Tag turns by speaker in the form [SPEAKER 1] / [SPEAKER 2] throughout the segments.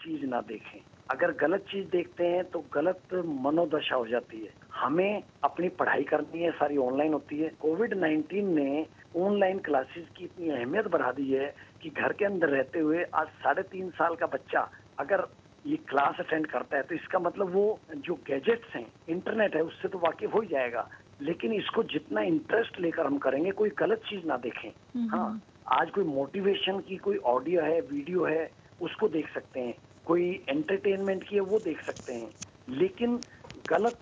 [SPEAKER 1] चीज़ ना देखें। अगर गलत चीज़ देखते हैं तो गलत मनोदशा हो जाती है। हमें अपनी पढ़ाई करनी है सारी ऑनलाइन होती है। कोविड 19 ने ऑनलाइन क्लासेस की इतनी अहमियत बढ़ा दी है कि घर के अंदर रहते हुए आज साढ़े तीन साल का बच्चा अगर ये क्लास अटेंड करता है तो इसका मतलब वो जो गैजेट्स हैं इंटरनेट है उससे तो वाकिफ हो ही जाएगा। लेकिन इसको जितना इंटरेस्ट लेकर हम करेंगे कोई गलत चीज़ ना देखें। हाँ आज कोई मोटिवेशन की कोई ऑडियो है वीडियो है उसको देख सकते हैं। कोई एंटरटेनमेंट की है वो देख सकते हैं। लेकिन गलत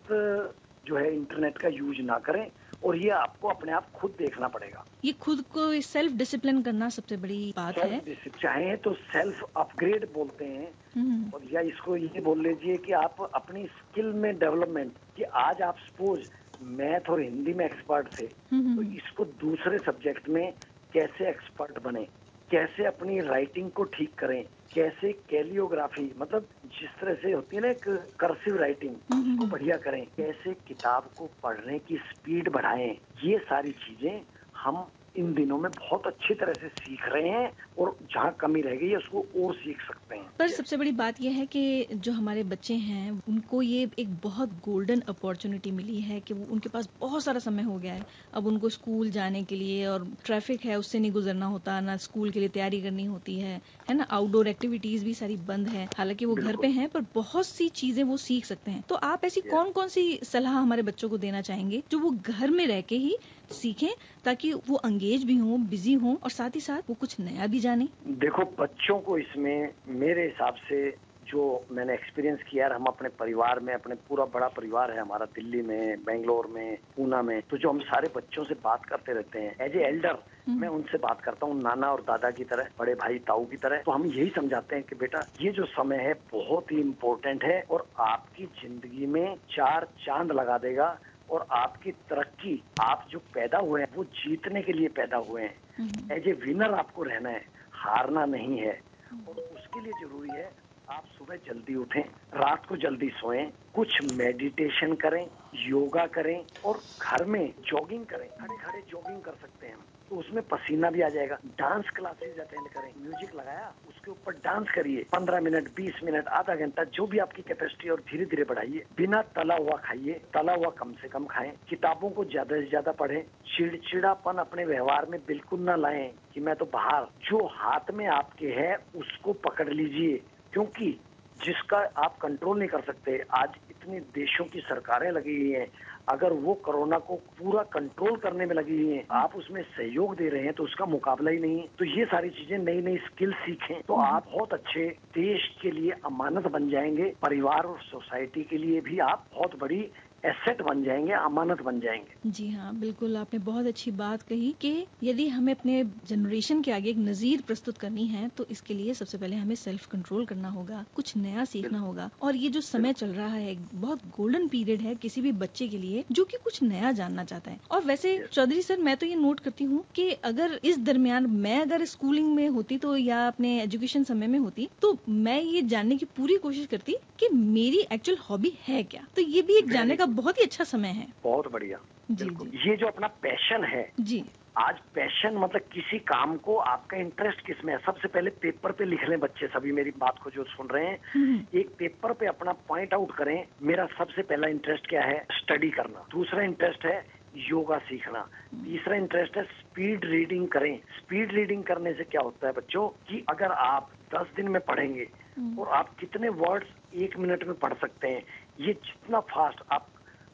[SPEAKER 1] जो है इंटरनेट का यूज़ ना करें और ये आपको अपने आप खुद देखना पड़ेगा।
[SPEAKER 2] ये खुद को सेल्फ डिसिप्लिन करना सबसे बड़ी बात है।
[SPEAKER 1] चाहे तो सेल्फ अपग्रेड बोलते हैं। हम्म। और या इसको ये बोल लीजिए कि आप अपनी स्किल में डेवलपमेंट कि आज आप सपोज़ मैथ और हिंदी में एक्सपर्ट थे हम्म, तो इसको दूसरे सब्जेक्ट में कैसे एक्सपर्ट बने? कैसे अपनी राइटिंग को ठीक करें? कैसे कैलियोग्राफी मतलब जिस तरह से होती है ना एक कर्सिव राइटिंग उसको बढ़िया करें। कैसे किताब को पढ़ने की स्पीड बढ़ाएँ? ये सारी चीज़ें हम इन दिनों में बहुत अच्छी तरह से सीख रहे हैं और जहाँ कमी रह गई है उसको और सीख सकते हैं।
[SPEAKER 2] पर सबसे बड़ी बात यह है कि जो हमारे बच्चे हैं उनको ये एक बहुत गोल्डन अपॉर्चुनिटी मिली है कि वो उनके पास बहुत सारा समय हो गया है। अब उनको स्कूल जाने के लिए और ट्रैफ़िक है उससे नहीं गुजरना होता ना स्कूल के लिए तैयारी करनी होती है है ना? आउटडोर एक्टिविटीज़ भी सारी बंद है। हालाँकि वो घर पे हैं पर बहुत सी चीज़ें वो सीख सकते हैं। तो आप ऐसी कौन कौन सी सलाह हमारे बच्चों को देना चाहेंगे जो वो घर में रह के ही सीखें ताकि वो अंगेज भी हों बिज़ी हों और साथ ही साथ वो कुछ नया भी जाने।
[SPEAKER 1] देखो बच्चों को इसमें मेरे हिसाब से जो मैंने एक्सपीरियंस किया है हम अपने परिवार में अपने पूरा बड़ा परिवार है हमारा दिल्ली में बेंगलोर में पूना में तो जो हम सारे बच्चों से बात करते रहते हैं एज ए एल्डर मैं उनसे बात करता हूँ नाना और दादा की तरह बड़े भाई ताऊ की तरह तो हम यही समझाते हैं कि बेटा ये जो समय है बहुत ही इम्पोर्टेंट है और आपकी ज़िंदगी में चार चाँद लगा देगा। और आपकी तरक्की आप जो पैदा हुए हैं वो जीतने के लिए पैदा हुए हैं। एज ए विनर आपको रहना है हारना नहीं है। और उसके लिए ज़रूरी है आप सुबह जल्दी उठें रात को जल्दी सोएँ कुछ मेडिटेशन करें योगा करें और घर में जॉगिंग करें। खड़े खड़े जॉगिंग कर सकते हैं तो उसमें पसीना भी आ जाएगा। डांस क्लासेज अटेंड करें। म्यूज़िक लगाया, उसके ऊपर डांस करिए। पंद्रह मिनट, बीस मिनट, आधा घंटा, जो भी आपकी कैपेसिटी और धीरे धीरे बढ़ाइए। बिना तला हुआ खाइए, तला हुआ कम से कम खाएँ। किताबों को ज़्यादा से ज़्यादा पढ़ें। चिड़चिड़ापन अपने व्यवहार में बिल्कुल ना लाएँ कि मैं तो बाहर। जो हाथ में आपके है, उसको पकड़ लीजिए। क्योंकि जिसका आप कंट्रोल नहीं कर सकते, आज इतने देशों की सरकारें लगी हुई हैं। अगर वो कोरोना को पूरा कंट्रोल करने में लगी हुई हैं, आप उसमें सहयोग दे रहे हैं तो उसका मुकाबला ही नहीं है। तो ये सारी चीज़ें नई नई स्किल सीखें तो आप बहुत अच्छे देश के लिए अमानत बन जाएँगे, परिवार और सोसाइटी के लिए भी आप बहुत बड़ी एसेट बन जाएँगे अमानत बन जाएँगे।
[SPEAKER 2] जी हाँ बिल्कुल आपने बहुत अच्छी बात कही कि यदि हमें अपने जनरेशन के आगे एक नजीर प्रस्तुत करनी है तो इसके लिए सबसे पहले हमें सेल्फ कंट्रोल करना होगा कुछ नया सीखना होगा। और ये जो समय चल रहा है बहुत गोल्डन पीरियड है किसी भी बच्चे के लिए जो कि कुछ नया जानना चाहता है। और वैसे चौधरी सर मैं तो ये नोट करती हूँ कि अगर इस दरमियान मैं अगर स्कूलिंग में होती तो या अपने एजुकेशन समय में होती तो मैं ये जानने की पूरी कोशिश करती कि मेरी एक्चुअल हॉबी है क्या? तो ये भी एक जानने का बहुत ही अच्छा समय है।
[SPEAKER 1] बहुत बढ़िया। जी जी। ये जो अपना पैशन है जी। आज पैशन मतलब किसी काम को आपका इंटरेस्ट किसमें है? सबसे पहले पेपर पे लिख लें बच्चे सभी मेरी बात को जो सुन रहे हैं। हम्म। एक पेपर पे अपना पॉइंट आउट करें मेरा सबसे पहला इंटरेस्ट क्या है? स्टडी करना। दूसरा इंटरेस्ट है योगा सीखना। तीसरा इंटरेस्ट है स्पीड रीडिंग करें। स्पीड रीडिंग करने से क्या होता है बच्चों? कि अगर आप दस दिन में पढ़ेंगे हम्म। और आप कितने वर्ड्स एक मिनट में पढ़ सकते हैं ये जितना फास्ट आप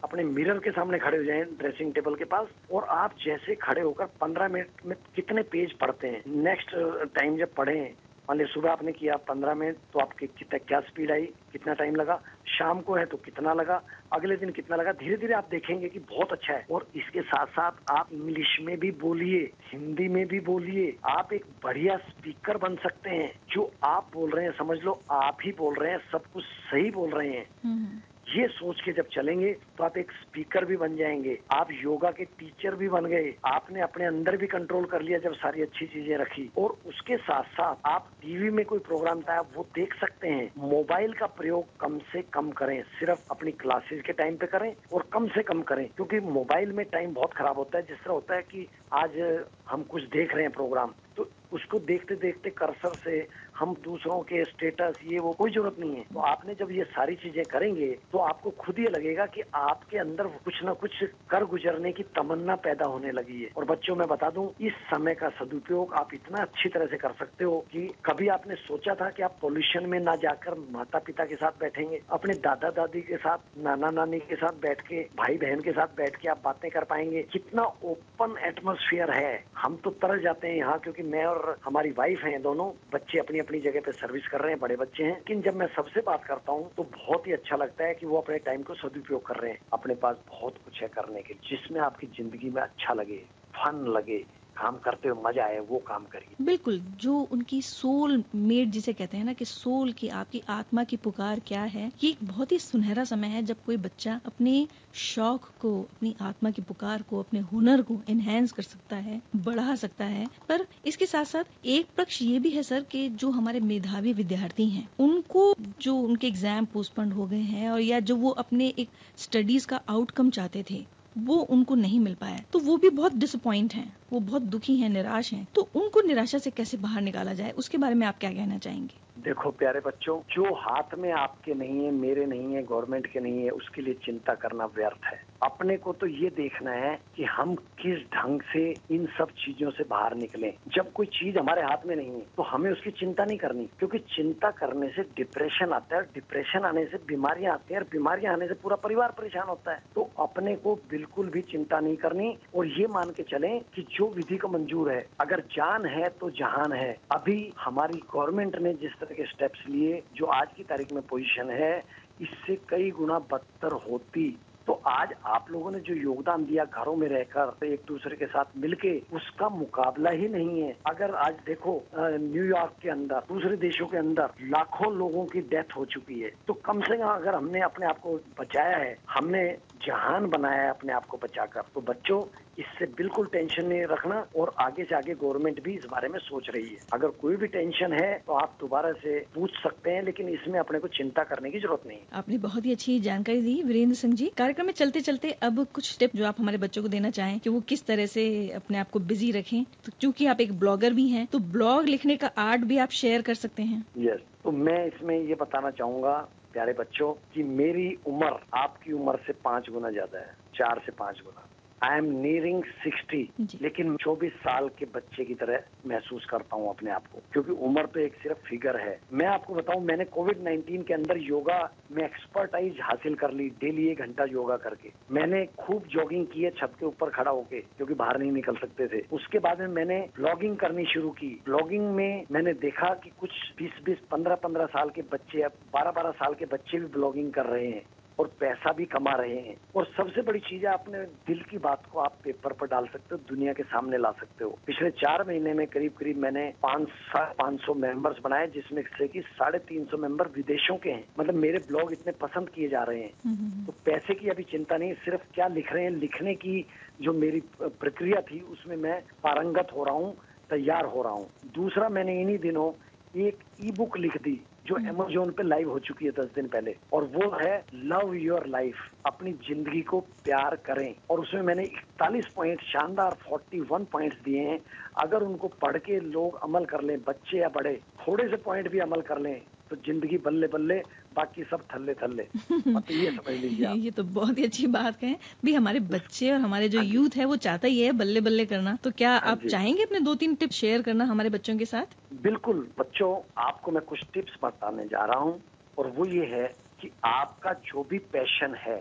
[SPEAKER 1] अपने मिरर के सामने खड़े हो जाएँ ड्रेसिंग टेबल के पास और आप जैसे खड़े होकर पंद्रह मिनट में कितने पेज पढ़ते हैं। नेक्स्ट टाइम जब पढ़े मान ली सुबह आपने किया पंद्रह मिनट तो आपकी कितना, क्या स्पीड आई, कितना टाइम लगा, शाम को है तो कितना लगा, अगले दिन कितना लगा धीरे धीरे आप देखेंगे कि बहुत अच्छा है। और इसके साथ साथ आप इंग्लिश में भी बोलिए, हिंदी में भी बोलिए, आप एक बढ़िया स्पीकर बन सकते हैं। जो आप बोल रहे हैं, समझ लो, आप ही बोल रहे हैं, सब कुछ सही बोल रहे हैं। हम्म। ये सोच के जब चलेंगे तो आप एक स्पीकर भी बन जाएँगे। आप योगा के टीचर भी बन गए। आपने अपने अंदर भी कंट्रोल कर लिया जब सारी अच्छी चीज़ें रखी। और उसके साथ साथ आप टीवी में कोई प्रोग्राम था वो देख सकते हैं। मोबाइल का प्रयोग कम से कम करें। सिर्फ़ अपनी क्लासेस के टाइम पे करें और कम से कम करें। क्योंकि मोबाइल में टाइम बहुत खराब होता है। जिस तरह होता है कि आज हम कुछ देख रहे हैं प्रोग्राम तो उसको देखते देखते कर्सर से हम दूसरों के स्टेटस ये वो, कोई ज़रूरत नहीं है। तो आपने जब ये सारी चीज़ें करेंगे तो आपको खुद ये लगेगा कि आपके अंदर कुछ ना कुछ कर गुजरने की तमन्ना पैदा होने लगी है। और बच्चों, में बता दूँ, इस समय का सदुपयोग आप इतना अच्छी तरह से कर सकते हो कि कभी आपने सोचा था कि आप पोल्यूशन में ना जाकर माता पिता के साथ बैठेंगे, अपने दादा दादी के साथ नाना नानी के साथ बैठ के भाई बहन के साथ बैठ के आप बातें कर पाएँगे। कितना ओपन एटमोस्फियर है। हम तो तरल जाते हैं यहाँ, क्योंकि मैं और हमारी वाइफ हैं दोनों, बच्चे अपनी अपनी जगह पे सर्विस कर रहे हैं, बड़े बच्चे हैं। लेकिन जब मैं सबसे बात करता हूँ तो बहुत ही अच्छा लगता है कि वो अपने टाइम को सदुपयोग कर रहे हैं। अपने पास बहुत कुछ है करने के जिसमें आपकी ज़िंदगी में अच्छा लगे फन लगे काम करते हुए मज़ा आए वो काम करिए
[SPEAKER 2] बिल्कुल, जो उनकी सोल मेड जिसे कहते हैं ना कि सोल की आपकी आत्मा की पुकार क्या है, ये एक बहुत ही सुनहरा समय है जब कोई बच्चा अपने शौक को, अपनी आत्मा की पुकार को, अपने हुनर को एनहेंस कर सकता है, बढ़ा सकता है। पर इसके साथ साथ एक पक्ष ये भी है सर कि जो हमारे मेधावी विद्यार्थी हैं, उनको जो उनके एग्ज़ाम पोस्टपोन हो गए हैं और या जो वो अपने एक स्टडीज़ का आउटकम चाहते थे वो उनको नहीं मिल पाया। तो वो भी बहुत डिसअपॉइंट हैं, वो बहुत दुखी हैं, निराश हैं। तो उनको निराशा से कैसे बाहर निकाला जाए, उसके बारे में आप क्या कहना चाहेंगे?
[SPEAKER 1] देखो प्यारे बच्चों, जो हाथ में आपके नहीं है, मेरे नहीं है, गवर्नमेंट के नहीं है, उसके लिए चिंता करना व्यर्थ है। अपने को तो ये देखना है कि हम किस ढंग से इन सब चीज़ों से बाहर निकले। जब कोई चीज़ हमारे हाथ में नहीं है तो हमें उसकी चिंता नहीं करनी, क्योंकि चिंता करने से डिप्रेशन आता है और डिप्रेशन आने से बीमारियाँ आती है और बीमारियाँ आने से पूरा परिवार परेशान होता है। तो अपने को बिल्कुल भी चिंता नहीं करनी और ये मान के चले कि जो विधि को मंजूर है, अगर जान है तो जहान है। अभी हमारी गवर्नमेंट ने जिस तरह के स्टेप्स लिए, जो आज की तारीख में पोजीशन है, इससे कई गुना बदतर होती तो आज आप लोगों ने जो योगदान दिया घरों में रहकर एक दूसरे के साथ मिलके, उसका मुकाबला ही नहीं है। अगर आज देखो न्यूयॉर्क के अंदर, दूसरे देशों के अंदर लाखों लोगों की डेथ हो चुकी है तो कम से कम अगर हमने अपने आप को बचाया है, हमने जहान बनाया है अपने आप को बचाकर तो बच्चों इससे बिल्कुल टेंशन नहीं रखना और आगे से आगे गवर्नमेंट भी इस बारे में सोच रही है। अगर कोई भी टेंशन है तो आप दोबारा से पूछ सकते हैं लेकिन इसमें अपने को चिंता करने की ज़रूरत नहीं
[SPEAKER 2] आपने बहुत ही अच्छी जानकारी दी वीरेंद्र सिंह जी। कार्यक्रम में चलते चलते अब कुछ टिप जो आप हमारे बच्चों को देना चाहें कि वो किस तरह से अपने आप को बिज़ी रखें। तो क्योंकि आप एक ब्लॉगर भी हैं तो ब्लॉग लिखने का आर्ट भी आप शेयर कर सकते हैं।
[SPEAKER 1] यस तो मैं इसमें ये बताना चाहूँगा प्यारे बच्चों कि मेरी उम्र आपकी उम्र से पाँच गुना ज़्यादा है चार से पाँच गुना। आई एम नियरिंग सिक्सटी लेकिन 24 साल के बच्चे की तरह महसूस करता हूँ अपने आप को क्योंकि उम्र तो एक सिर्फ़ फिगर है। मैं आपको बताऊँ मैंने कोविड 19 के अंदर योगा में एक्सपर्टाइज हासिल कर ली डेली एक घंटा योगा करके। मैंने खूब जॉगिंग की है छत के ऊपर खड़ा होके क्योंकि बाहर नहीं निकल सकते थे। उसके बाद में मैंने ब्लॉगिंग करनी शुरू की। ब्लॉगिंग में मैंने देखा कि कुछ बीस बीस पंद्रह पंद्रह साल के बच्चे अब बारह बारह साल के बच्चे भी ब्लॉगिंग कर रहे हैं। और पैसा भी कमा रहे हैं। और सबसे बड़ी चीज़ है अपने दिल की बात को आप पेपर पर डाल सकते हो दुनिया के सामने ला सकते हो। पिछले चार महीने में करीब करीब मैंने पाँच पाँच सौ मेंबर्स बनाए जिसमें से कि साढ़े तीन सौ मेंबर विदेशों के हैं। मतलब मेरे ब्लॉग इतने पसंद किए जा रहे हैं। तो पैसे की अभी चिंता नहीं सिर्फ़ क्या लिख रहे हैं लिखने की जो मेरी प्रक्रिया थी उसमें मैं पारंगत हो रहा हूँ तैयार हो रहा हूँ। दूसरा मैंने इन्हीं दिनों एक ई बुक लिख दी जो अमेजोन हम्म। पे लाइव हो चुकी है दस दिन पहले और वो है लव योर लाइफ अपनी ज़िंदगी को प्यार करें और उसमें मैंने इकतालीस पॉइंट शानदार फोर्टी वन पॉइंट दिए हैं अगर उनको पढ़ के लोग अमल कर लें बच्चे या बड़े थोड़े से पॉइंट भी अमल कर लें तो ज़िंदगी बल्ले बल्ले बाकी सब थल्ले थल्ले। तो ये समझ लीजिए
[SPEAKER 2] ये तो बहुत ही अच्छी बात है भी हमारे बच्चे और हमारे जो यूथ हाँ है वो चाहता ही है बल्ले बल्ले करना। तो क्या हाँ आप चाहेंगे अपने दो तीन टिप्स शेयर करना हमारे बच्चों के साथ?
[SPEAKER 1] बिल्कुल। बच्चों आपको मैं कुछ टिप्स बताने जा रहा हूँ। और वो ये है कि आपका जो भी पैशन है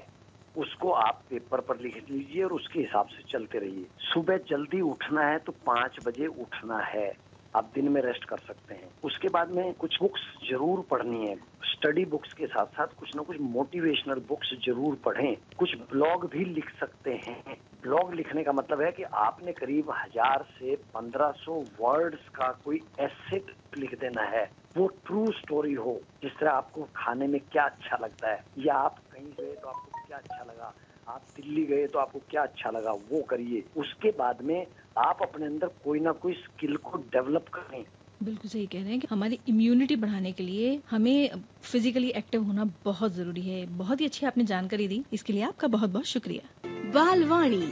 [SPEAKER 1] उसको आप पेपर पर लिख लीजिए और उसके हिसाब से चलते रहिए। सुबह जल्दी उठना है तो पाँच बजे उठना है। आप दिन में रेस्ट कर सकते हैं। उसके बाद में कुछ बुक्स ज़रूर पढ़नी है। स्टडी बुक्स के साथ साथ कुछ ना कुछ मोटिवेशनल बुक्स ज़रूर पढ़ें। कुछ ब्लॉग भी लिख सकते हैं। ब्लॉग लिखने का मतलब है कि आपने करीब हज़ार से पंद्रह सौ वर्ड्स का कोई एसेट लिख देना है। वो ट्रू स्टोरी हो, जिस तरह आपको खाने में क्या अच्छा लगता है, या आप कहीं गए तो आपको क्या अच्छा लगा आप दिल्ली गए तो आपको क्या अच्छा लगा, वो करिए। उसके बाद में आप अपने अंदर कोई ना कोई स्किल को डेवलप करें।
[SPEAKER 2] बिल्कुल सही कह रहे हैं कि हमारी इम्यूनिटी बढ़ाने के लिए हमें फिजिकली एक्टिव होना बहुत ज़रूरी है। बहुत ही अच्छी आपने जानकारी दी। इसके लिए आपका बहुत बहुत शुक्रिया।
[SPEAKER 3] बालवाणी,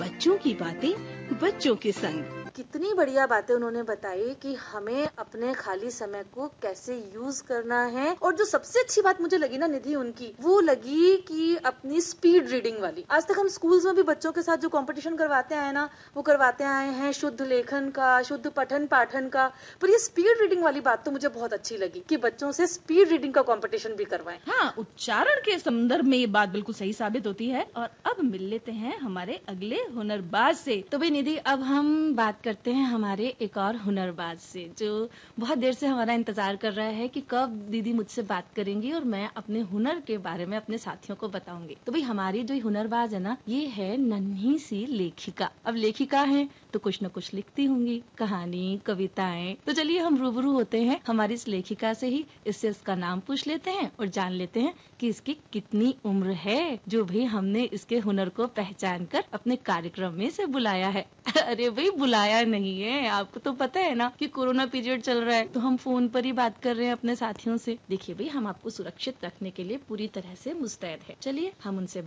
[SPEAKER 3] बच्चों की बातें बच्चों के संग। कितनी बढ़िया बातें उन्होंने बताई कि हमें अपने खाली समय को कैसे यूज़ करना है। और जो सबसे अच्छी बात मुझे लगी ना निधि, उनकी, वो लगी कि अपनी स्पीड रीडिंग वाली। आज तक हम स्कूल्स में भी बच्चों के साथ जो कंपटीशन करवाते आए ना, वो करवाते आए हैं शुद्ध लेखन का, शुद्ध पठन पाठन का। पर ये स्पीड रीडिंग वाली बात तो मुझे बहुत अच्छी लगी कि बच्चों से स्पीड रीडिंग का कंपटीशन भी करवाएँ।
[SPEAKER 4] हाँ उच्चारण के संदर्भ में ये बात बिल्कुल सही साबित होती है। और अब मिल लेते हैं हमारे अगले हुनरबाज से। तो भाई निधि, अब हम बात करते हैं हमारे एक और हुनरबाज से, जो बहुत देर से हमारा इंतज़ार कर रहा है कि कब दीदी मुझसे बात करेंगी और मैं अपने हुनर के बारे में अपने साथियों को बताऊँगी। तो भाई, हमारी जो हुनरबाज है ना, ये है नन्ही सी लेखिका। अब लेखिका है तो कुछ न कुछ लिखती होंगी, कहानी, कविताएँ। तो चलिए हम रूबरू होते हैं हमारी इस लेखिका से ही। इससे इसका नाम पूछ लेते हैं और जान लेते हैं कि इसकी कितनी उम्र है, जो भी हमने इसके हुनर को पहचान कर अपने कार्यक्रम में से बुलाया है। अरे भाई, बुलाया नहीं है। आपको तो पता है ना कि कोरोना पीरियड चल रहा है तो हम फ़ोन पर ही बात कर रहे हैं अपने साथियों से। देखिए भाई, हम आपको सुरक्षित रखने के लिए पूरी तरह से मुस्तैद है। चलिए, हम उनसे